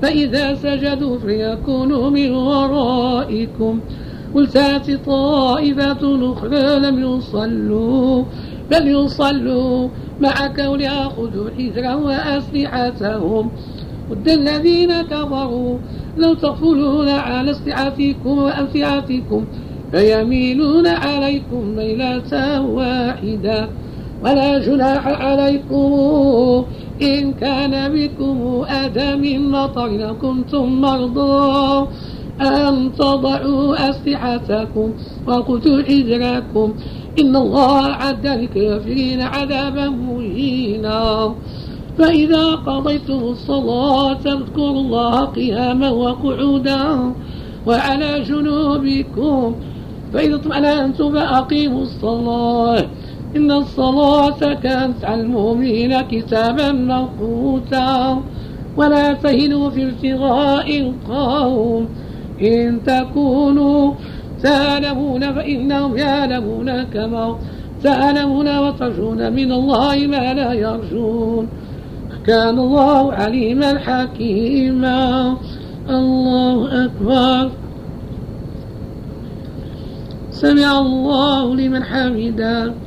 Speaker 2: فإذا سجدوا فليكونوا من ورائكم. ولتأت طائفة أخرى لم يصلوا بل يصلوا معك وليأخذوا حجرا وأسلحتهم. ود الذين كفروا لو تغفلون على أسلحتكم وأمتعتكم فيميلون عليكم ميلة واحدة. ولا جناح عليكم إن كان بكم أذى من مطر كنتم مرضى أن تضعوا أسلحتكم وقتوا حجركم. إن الله عد للكافرين عذابا مهينا. فإذا قضيتم الصلاة فاذكروا الله قياما وقعودا وعلى جنوبكم. فإذا اطمأننتم فأقيموا الصلاة. إن الصلاة كانت على المؤمنين كتابا موقوتا. ولا تهنوا في ابتغاء القوم. إن تكونوا تعلمون فإنهم يعلمون كما تعلمون وترجون من الله ما لا يرجون. كان الله عليما حكيما. الله أكبر. سمع الله لمن حمده.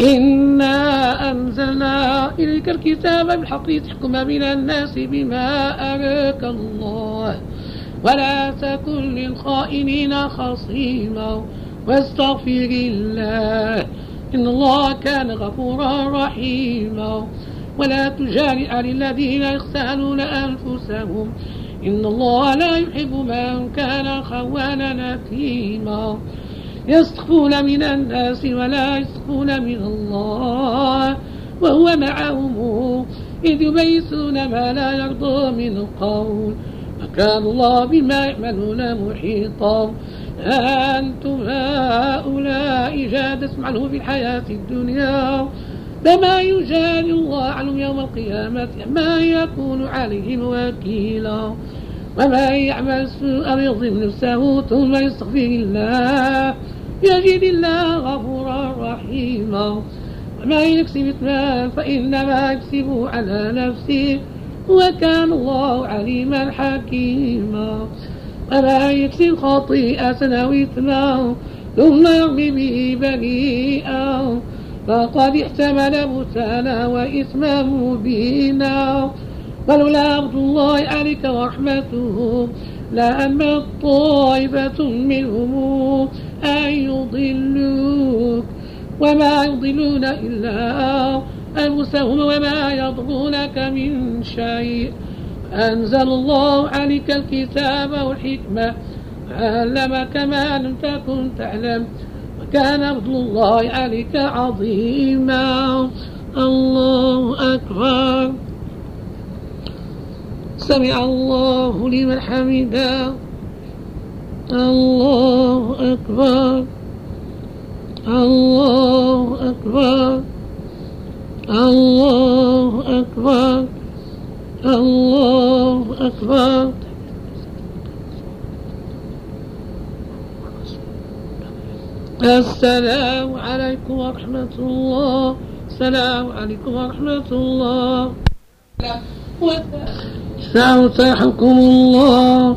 Speaker 2: إنا أنزلنا إليك الكتاب بالحق لتحكم بين الناس بما أراك الله ولا تكن للخائنين خصيما واستغفر الله إن الله كان غفورا رحيما ولا تجاري عن الذين أنفسهم إن الله لا يحب من كان خوانا نثيما يسخفون من الناس ولا يسخفون من الله وهو معهم. إذ يبيتون ما لا يرضى من القول وكان الله بما يعملون محيطا. أنتم هؤلاء جادتم عنه في الحياة الدنيا. فما يجادل الله عنهم يوم القيامة ما يكون عليهم وكيلا. ومن يعمل سوءا يظلم نفسه ثم يستغفر الله. يجد الله غفورا رحيما. ومن يكسب إثما فإنما يكسبه على نفسه. وكان الله عليما حكيما. ومن يكسب خطيئة أو إثما ثم يرمي به بريئا فقد احتمل بهتانا وإثما مبينا. ولولا أمر الله عليك ورحمته لأما طائفة منهم. أن يضلوك وما يضلون إلا أنفسهم وما يضرونك من شيء. أنزل الله عليك الكتاب والحكمة علمك ما لم تكن تعلم وكان فضل الله عليك عظيما. الله أكبر. سمع الله لمن حمده. الله أكبر. الله أكبر. الله أكبر. الله أكبر. السلام عليكم ورحمة الله. السلام عليكم ورحمة الله. سأنصحكم الله.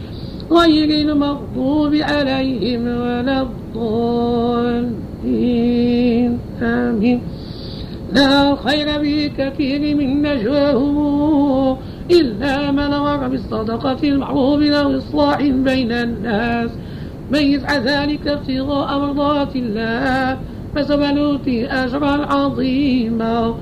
Speaker 2: غير المغضوب عليهم ولا الضالين. آمين. لا خير في كثير من نجواهم إلا من أمر بالصدقة المعروف أو إصلاح بين الناس. من يسعى ذلك ابتغاء مرضات الله فسوف نؤتي أجرا عظيما.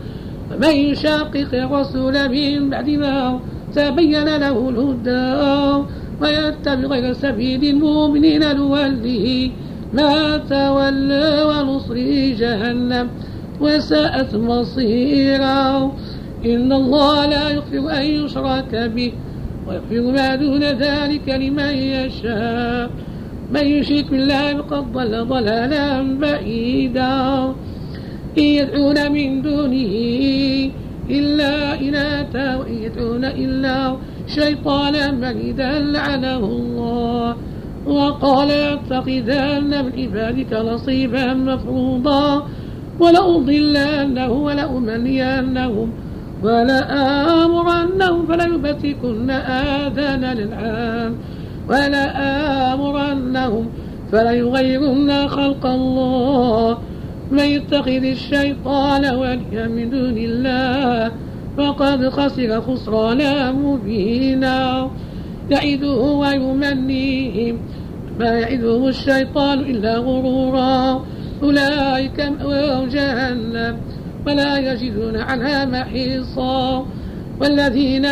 Speaker 2: ومن يشاقق الرسول من بعد ما تبين له الهدى ويتبع غير سبيل المؤمنين نوله. ما تولى ونصره جهنم وساءت مصيرا. إن الله لا يغفر أن يشرك به ويغفر ما دون ذلك لمن يشاء. من يشرك بالله فقد ضل ضلالا بعيدا. إن يدعون من دونه إلا إناثا وإن يدعون إلا شيطانا مريدا لعنه الله وقال يتخذن من عبادك نصيبا مفروضا ولأضلنه ولأمنينهم ولآمرنهم فليبتكن آذان الأنعام ولآمرنهم فليغيرن خلق الله من يتخذ الشيطان وليا من دون الله فقد خسر خسرانا مبينا. يعده ويمنيهم. ما يعدهم الشيطان إلا غرورا. أولئك مأواهم جهنم. ولا يجدون عنها محيصا. والذين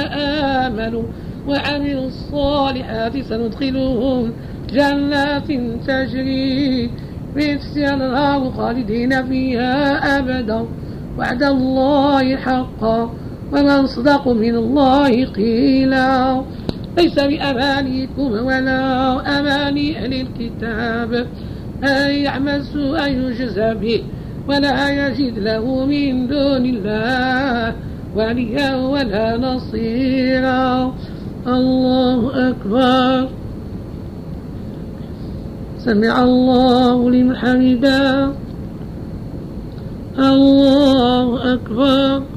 Speaker 2: آمنوا وعملوا الصالحات سندخلهم جنات تجري من الأنهار خالدين فيها أبدا. وعد الله حقا. ومن صدق من الله قيلا. ليس بأمانيكم ولا أماني أهل الكتاب. أن يعمل سوءا يجزى به ولا يجد له من دون الله وليا ولا نصيرا. الله أكبر. سمع الله لمن حمده. الله أكبر.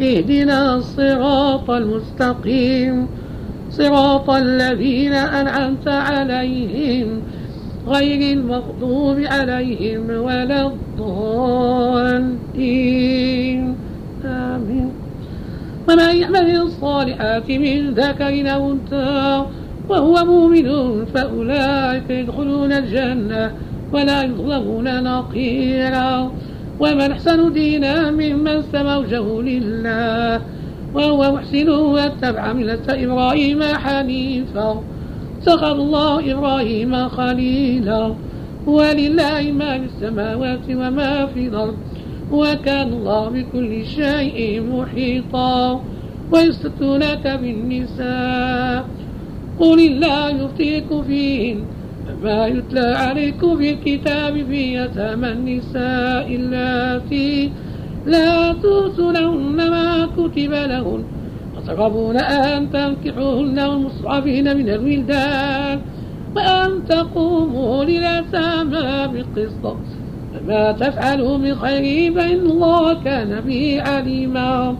Speaker 2: اهدنا الصراط المستقيم. صراط الذين أنعمت عليهم غير المغضوب عليهم ولا الضالين. آمين. ومن يعمل الصالحات من ذكر أو أنثى وهو مؤمن فأولئك يدخلون الجنة ولا يظلمون نقيرا. ومن أحسن دينا ممن سمى وجهه لله وهو محسن واتبع ملة إبراهيم حنيفا. اتخذ الله إبراهيم خليلا ولله ما في السماوات وما في الأرض وكان الله بكل شيء محيطا. ويستفتونك بالنساء قل الله يفتيكم فيهن. ما يتلى عليكم في الكتاب في يتامى النساء اللاتي لا تؤتونهن ما كتب لهن وترغبون أن تنكحوهن والمصعبين من الولدان وأن تقوموا لليتامى بالقسط فما تفعلوا من خير فإن الله كان به عليما.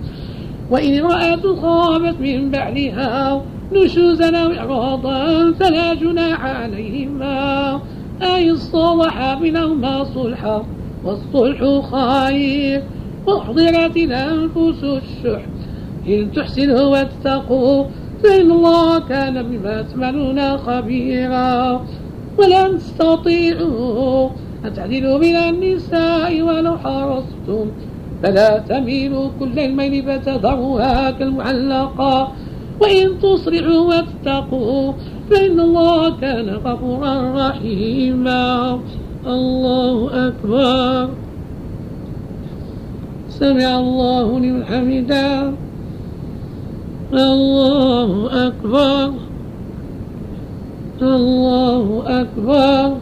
Speaker 2: وإن امرأة خافت من بعدها نشوزا أو إعراضا فلا جناح عليهما. أي الصلح بينهما صلحا والصلح خير. أحضرت الأنفس الشح. إن تحسنوا واتقوا فإن الله كان بما تعملون خبيرا. ولن تستطيعوا أن تعدلوا من النساء ولو حرصتم. فلا تميلوا كل الميل فتذروها كالمعلقة. وإن تصلحوا واتقوا فإن الله كان غفورا رحيما. الله أكبر. سمع الله لمن حمده. الله أكبر. الله أكبر.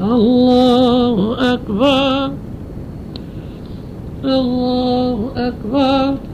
Speaker 2: الله أكبر. الله أكبر.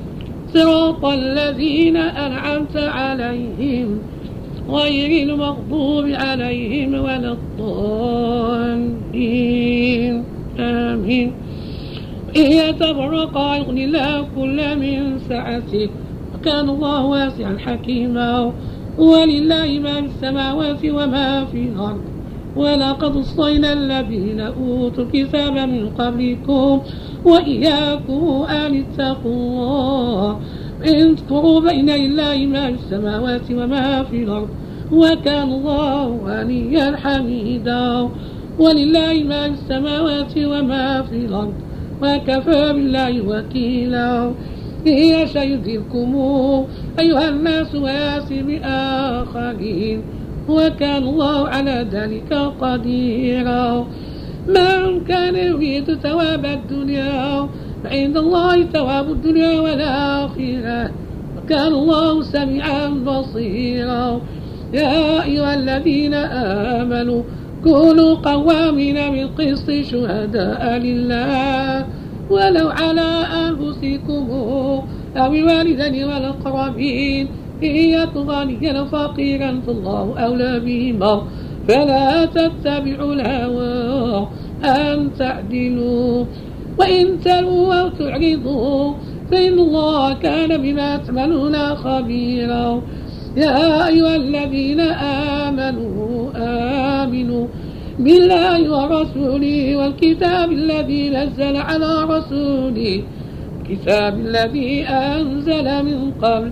Speaker 2: صراط الذين أنعمت عليهم غير المغضوب عليهم ولا الضالين. آمين. إن يتفرقا يغني الله كل من سعته وكان الله واسعا حكيما. ولله ما في السماوات وما في الأرض. ولقد وصينا الذين أوتوا الكتاب من قبلكم وإياكم أن اتقوا الله إن تكفروا بين الله ما في السماوات وما في الأرض وكان الله غنيا حميدا ولله ما في السماوات وما في الأرض وكفى بالله وكيلا إن يشأ يذهبكم أيها الناس ويأتي بآخرين وكان الله على ذلك قديرا. من كان يريد ثواب الدنيا فعند الله ثواب الدنيا والآخرة. وكان الله سميعا بصيرا. يا أيها الذين آمنوا كونوا قوامين بالقسط شهداء لله. ولو على أنفسكم أو الوالدين والأقربين. إن يكن غنيا فقيرا فالله أولى بهما. فلا تتبعوا الهوى أن تعدلوا. وإن تلوا أو تعرضوا فإن الله كان بما تعملون خبيرا. يا أيها الذين آمنوا آمنوا بالله ورسوله والكتاب الذي نزل على رسوله. الكتاب الذي أنزل من قبل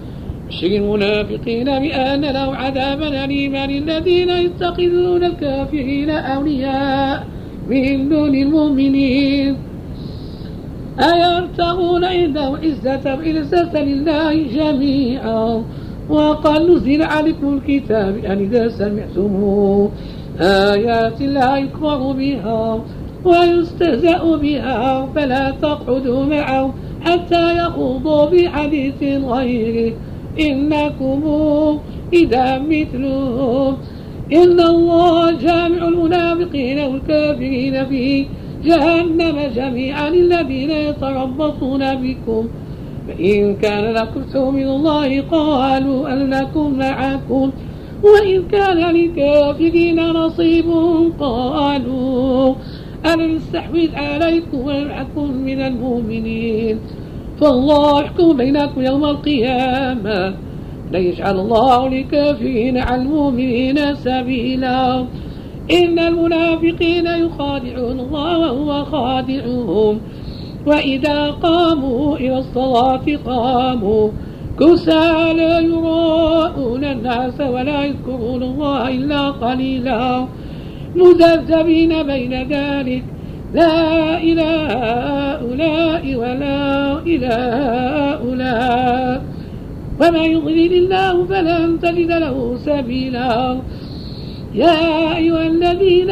Speaker 2: بشر المنافقين بأن لهم عذابا أليما للذين يتخذون الكافرين أولياء من دون المؤمنين. أيرتغون عنده عزة عزة لله جميعا. وقال نزل عليكم الكتاب أن إذا سمعتم آيات الله يكفر بها ويستهزأ بها فلا تقعدوا معه حتى يخوضوا بحديث غيره. إنكم إذا مثلهم إن الله جامع المنافقين والكافرين في جهنم جميعا. الذين يتربصون بكم. فإن كان لكم من الله قالوا أن لكم معكم. وإن كان للكافرين نصيب قالوا أن نستحوذ عليكم ونمعكم من المؤمنين. فالله يحكم بينكم يوم القيامة. ليجعل الله لكافرين على المؤمنين سبيلا. إن المنافقين يخادعون الله وهو خادعهم. وإذا قاموا إلى الصلاة قاموا. كسى لا يراءون الناس ولا يذكرون الله إلا قليلا. مذبذبين بين ذلك. لا إله هؤلاء ولا إله. هؤلاء وما يضلل الله فلن تجد له سبيلا. يا أيها الذين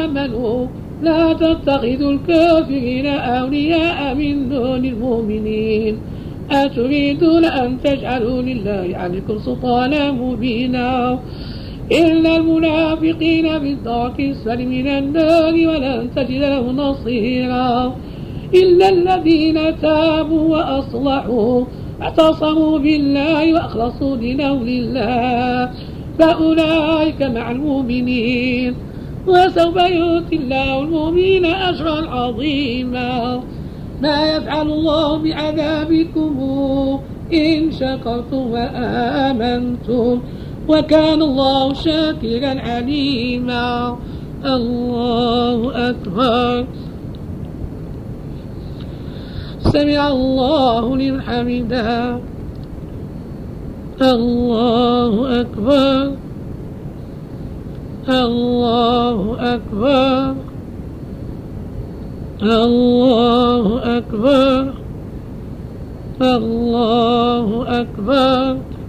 Speaker 2: آمنوا لا تتخذوا الكافرين أولياء من دون المؤمنين. أتريدون أن تجعلوا لله عليكم سلطانا مبينا. إن المنافقين في الدرك السر من النار ولن تجد له نصيرا إلا الذين تابوا وأصلحوا اعتصموا بالله وأخلصوا دينه لله فأولئك مع المؤمنين وسوف يؤتي الله المؤمنين أجرا عظيما ما يفعل الله بعذابكم إن شكرتم وآمنتم وكان الله شاكرا عليما. الله أكبر. سمع الله لمن حمده. الله أكبر. الله أكبر. الله أكبر. الله أكبر.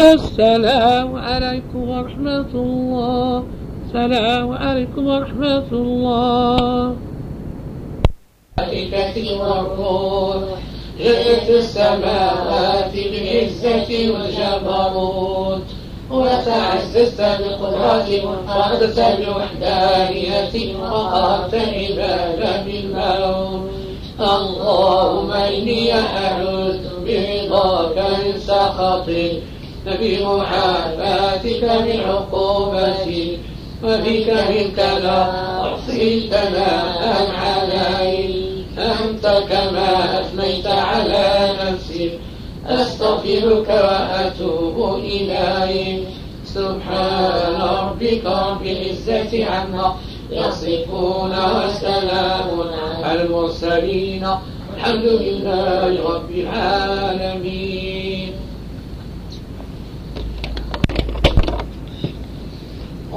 Speaker 2: السلام عليكم ورحمة الله. السلام عليكم ورحمة الله.
Speaker 4: الملائكة والروح جئت السماوات بالعزة والجبروت.
Speaker 2: وتعززت بقدرات وانفردت بوحدانية وقهرت عباد بالموت. اللهم إني أعوذ برضاك من سخطك. بمعافاتك من عقوبتك وبك منك لا أحصي ثناء عليك أنت كما أثنيت على نفسك أستغفرك وأتوب إليك. سبحان ربك رب العزة عما يصفون وسلام على المرسلين. الحمد لله رب العالمين.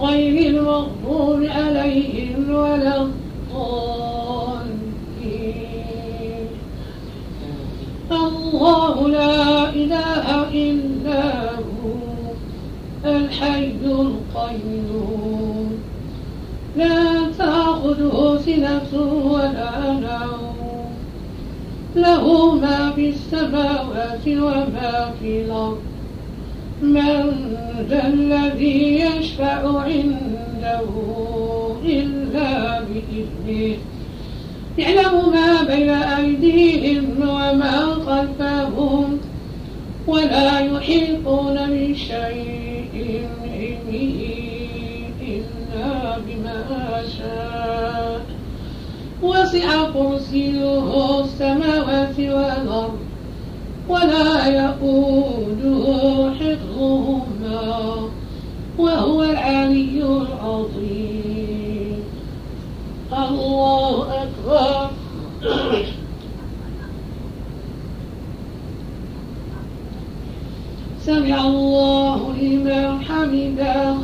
Speaker 2: غير المغضوب عليهم ولا الضالين. الله لا إله إلا هو الحي القيوم. لا تأخذه سنة ولا نوم. له ما في السماوات وما في الأرض. من ذا الذي يشفع عنده إلا بإذنه. يعلم ما بين أيديهم وما خلفهم ولا يحيطون بشيء علمه إلا بما شاء. وسع كرسيه السماوات والأرض ولا يؤوده حفظهما وهو العلي العظيم. الله أكبر. سمع الله لمن حمده.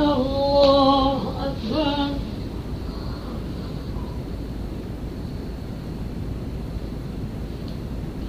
Speaker 2: الله أكبر.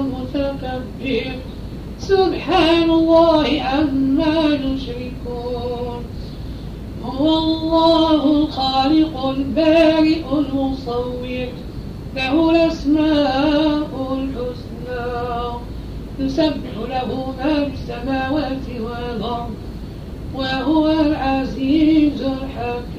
Speaker 2: المتكبر سبحان الله عما يشركون. هو الله الخالق البارئ المصور. له الأسماء الحسنى. يسبح له ما في السماوات والأرض. وهو العزيز الحكيم.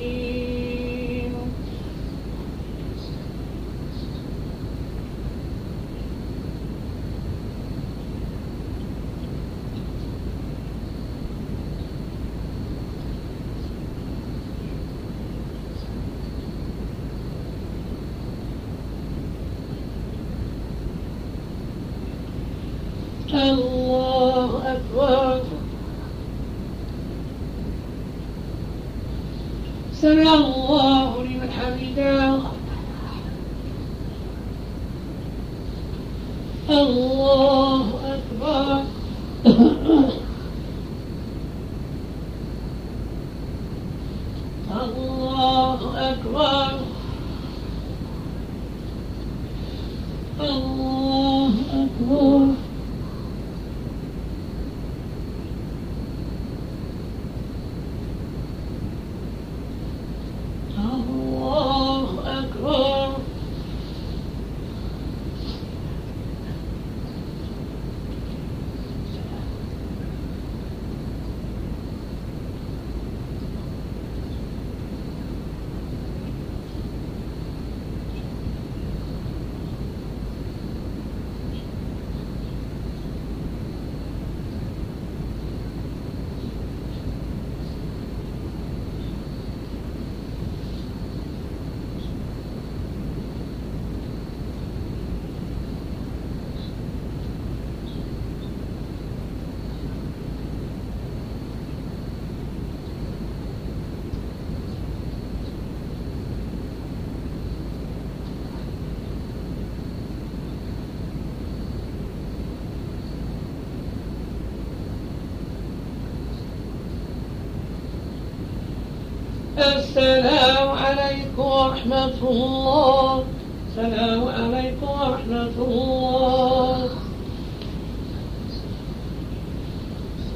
Speaker 2: السلام عليكم ورحمة الله. السلام عليكم ورحمة الله.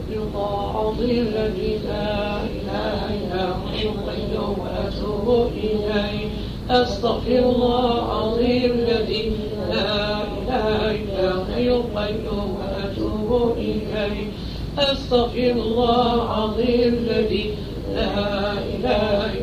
Speaker 2: الله العظيم الذي لا إله إلا هو القيوم وأتوب إليه. أستغفر الله العظيم الذي لا إله إلا هو. القيوم وأتوب إليه أستغفر الله العظيم الذي لا إله إلا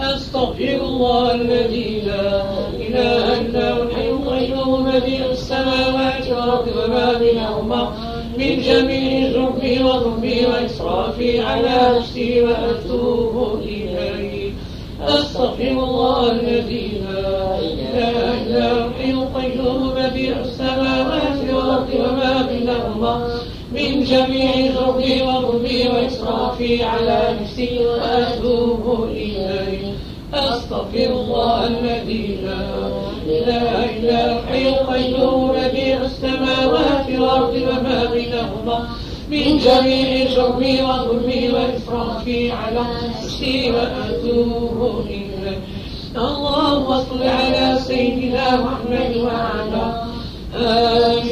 Speaker 2: أستغفر الله الذي لا إله إلا هو الحي القيوم بديع السماوات والأرض وما بينهما من جميع ذنبي وذنبي وإسرافي على نفسي وأتوب إليه. أستغفر الله الذي لا إله إلا هو الحي القيوم بديع السماوات والأرض وما بينهما من جميع ذنبي وظلمي وإسرافي على نفسي وأتوب إليه. أستغفر الله الذي لا إله إلا الحي القيوم بديع السماوات والأرض وما بينهما. من جميع ذنبي وظلمي وإسرافي على نفسي وأتوب إليه. اللهم صل على سيدنا محمد وعلى آل سيدنا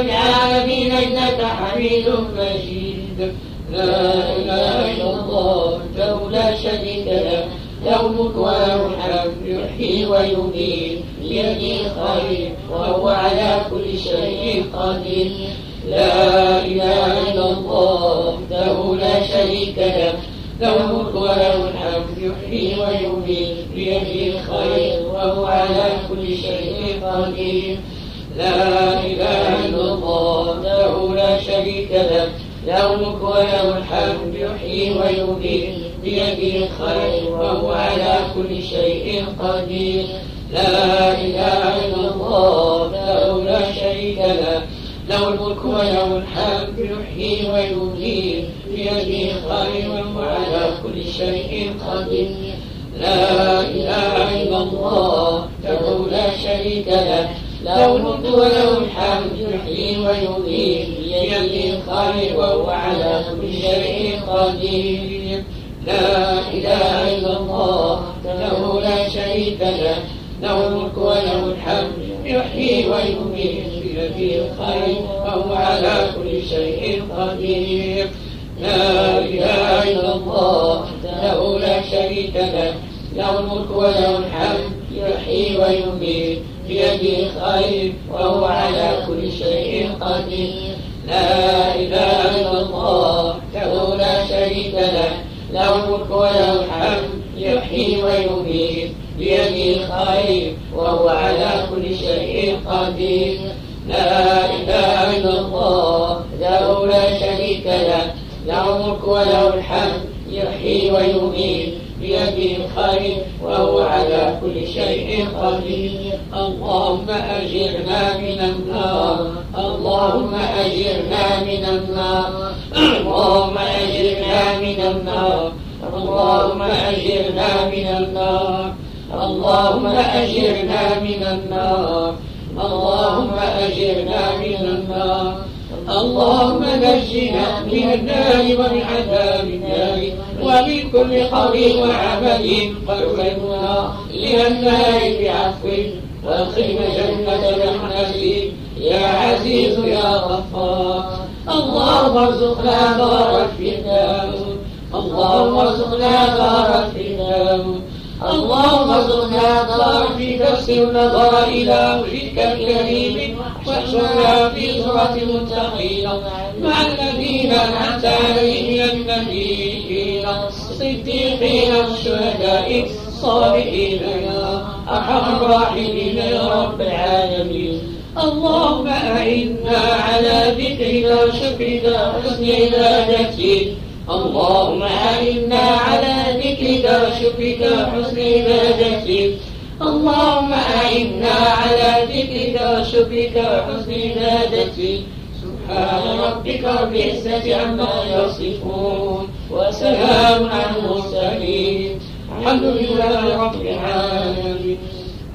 Speaker 2: العالمين إنك حميد مجيد. لا إله إلا الله وحده لا شريك له. له الملك وله يحيي ويميت بيده الخير وهو على كل شيء قدير. لا إله إلا الله وحده لا شريك له. له الملك وله الحمد يحيي ويميت بيده الخير وهو على كل شيء قدير. لا إله إلا الله وحده لا شريك له له الملك وله الحمد يحيي ويميت بيده الخير وهو على كل شيء قدير. لا إله إلا الله وحده لا شريك له له الملك وله الحمد يحيي ويميت بيده الخير وهو على كل شيء قدير. لا إله إلا الله وحده لا شريك له له الملك وله الحمد يحيي ويميت بيده الخير وهو على كل شيء قدير. لا إله إلا الله وحده لا شريك له له الملك وله الحمد يحيي ويميت بيده الخير وهو على كل شيء قدير. لا إله إلا الله وحده لا شريك له له الملك وله الحمد يحيي ويميت بيده الخير وهو على كل شيء قدير. لا إله إلا الله وحده لا شريك له له الملك وله الحمد يحيي ويميت. بيده الخير وهو على كل شيء قدير. لا إله إلا الله له لا شريك له له الملك وله الحمد يحيي ويميت. بيده الخير وهو على كل شيء قدير. اللهم أجرنا من النار. اللهم أجرنا من النار. اللهم أجرنا من النار. اللهم أجرنا من النار. اللهم أجرنا من النار. اللهم أجرنا من النار. اللهم نجنا من النار ومن عذاب النار ومن كل قول وعمل إلى النار بعفو وادخلنا جنة رحمتك يا عزيز يا غفار اللهم ارزقنا دار الفردوس اللهم ارزقنا دار الفردوس اللهم ارزقنا دار في نفس النظر إلى وجهك الكريم واحشرنا في زمرة المتقين مع الذين أنعمت عليهم النبيين الصديقين والشهداء الصالحين يا أرحم الراحمين يا رب العالمين. اللهم أعنا على ذكرك وشكرك وحسن عبادتك اللهم أعنا على ذكرك وشكرك وحسن عبادتك اللهم أعنا على ذكرك وشكرك وحسن عبادتك سبحان ربك رب العزة عما يصفون وسلام على المرسلين. الحمد لله رب العالمين.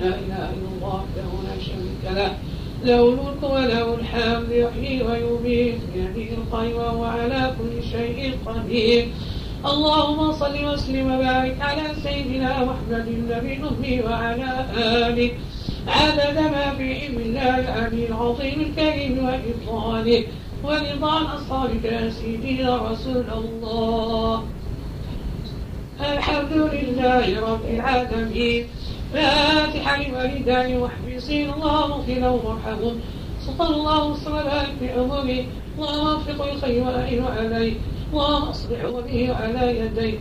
Speaker 2: لا إله إلا الله وحده لا شريك له له الملك وله الحمد يحيي ويميت بيده الخير وهو على كل شيء قدير. اللهم صل وسلم وبارك على سيدنا محمد النبي الأمي وعلى آله. عدد ما في علم الله العظيم الكريم وإفضاله ورضا أصحابك يا سيدي يا رسول الله. الحمد لله رب العالمين. فاتحة لوالدي وحبيسين اللهم اغفر لهم وارحمهم. سلطان الله الصلاة في أمره اللهم وفق الخير وأعين عليه اللهم اصلح به على يديه.